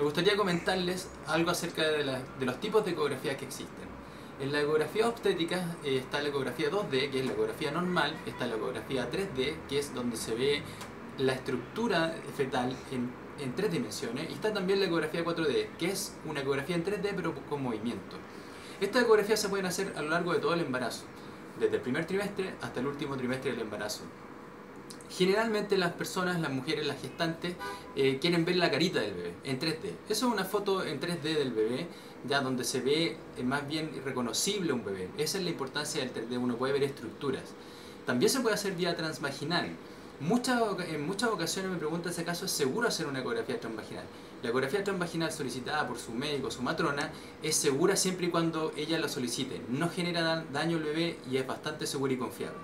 me gustaría comentarles algo acerca de, los tipos de ecografías que existen. En la ecografía obstétrica eh, está la ecografía 2D, que es la ecografía normal, está la ecografía 3D, que es donde se ve la estructura fetal en, en tres dimensiones, y está también la ecografía 4D, que es una ecografía en 3D pero con movimiento. Estas ecografías se pueden hacer a lo largo de todo el embarazo, desde el primer trimestre hasta el último trimestre del embarazo. Generalmente las personas, las mujeres, las gestantes, eh, quieren ver la carita del bebé en 3D. Eso es una foto en 3D del bebé, ya donde se ve eh, más bien reconocible un bebé. Esa es la importancia del 3D, uno puede ver estructuras. También se puede hacer vía transvaginal. Muchas, en muchas ocasiones me preguntan si acaso es seguro hacer una ecografía transvaginal. La ecografía transvaginal solicitada por su médico, su matrona, es segura siempre y cuando ella la solicite. No genera da- daño al bebé y es bastante segura y confiable.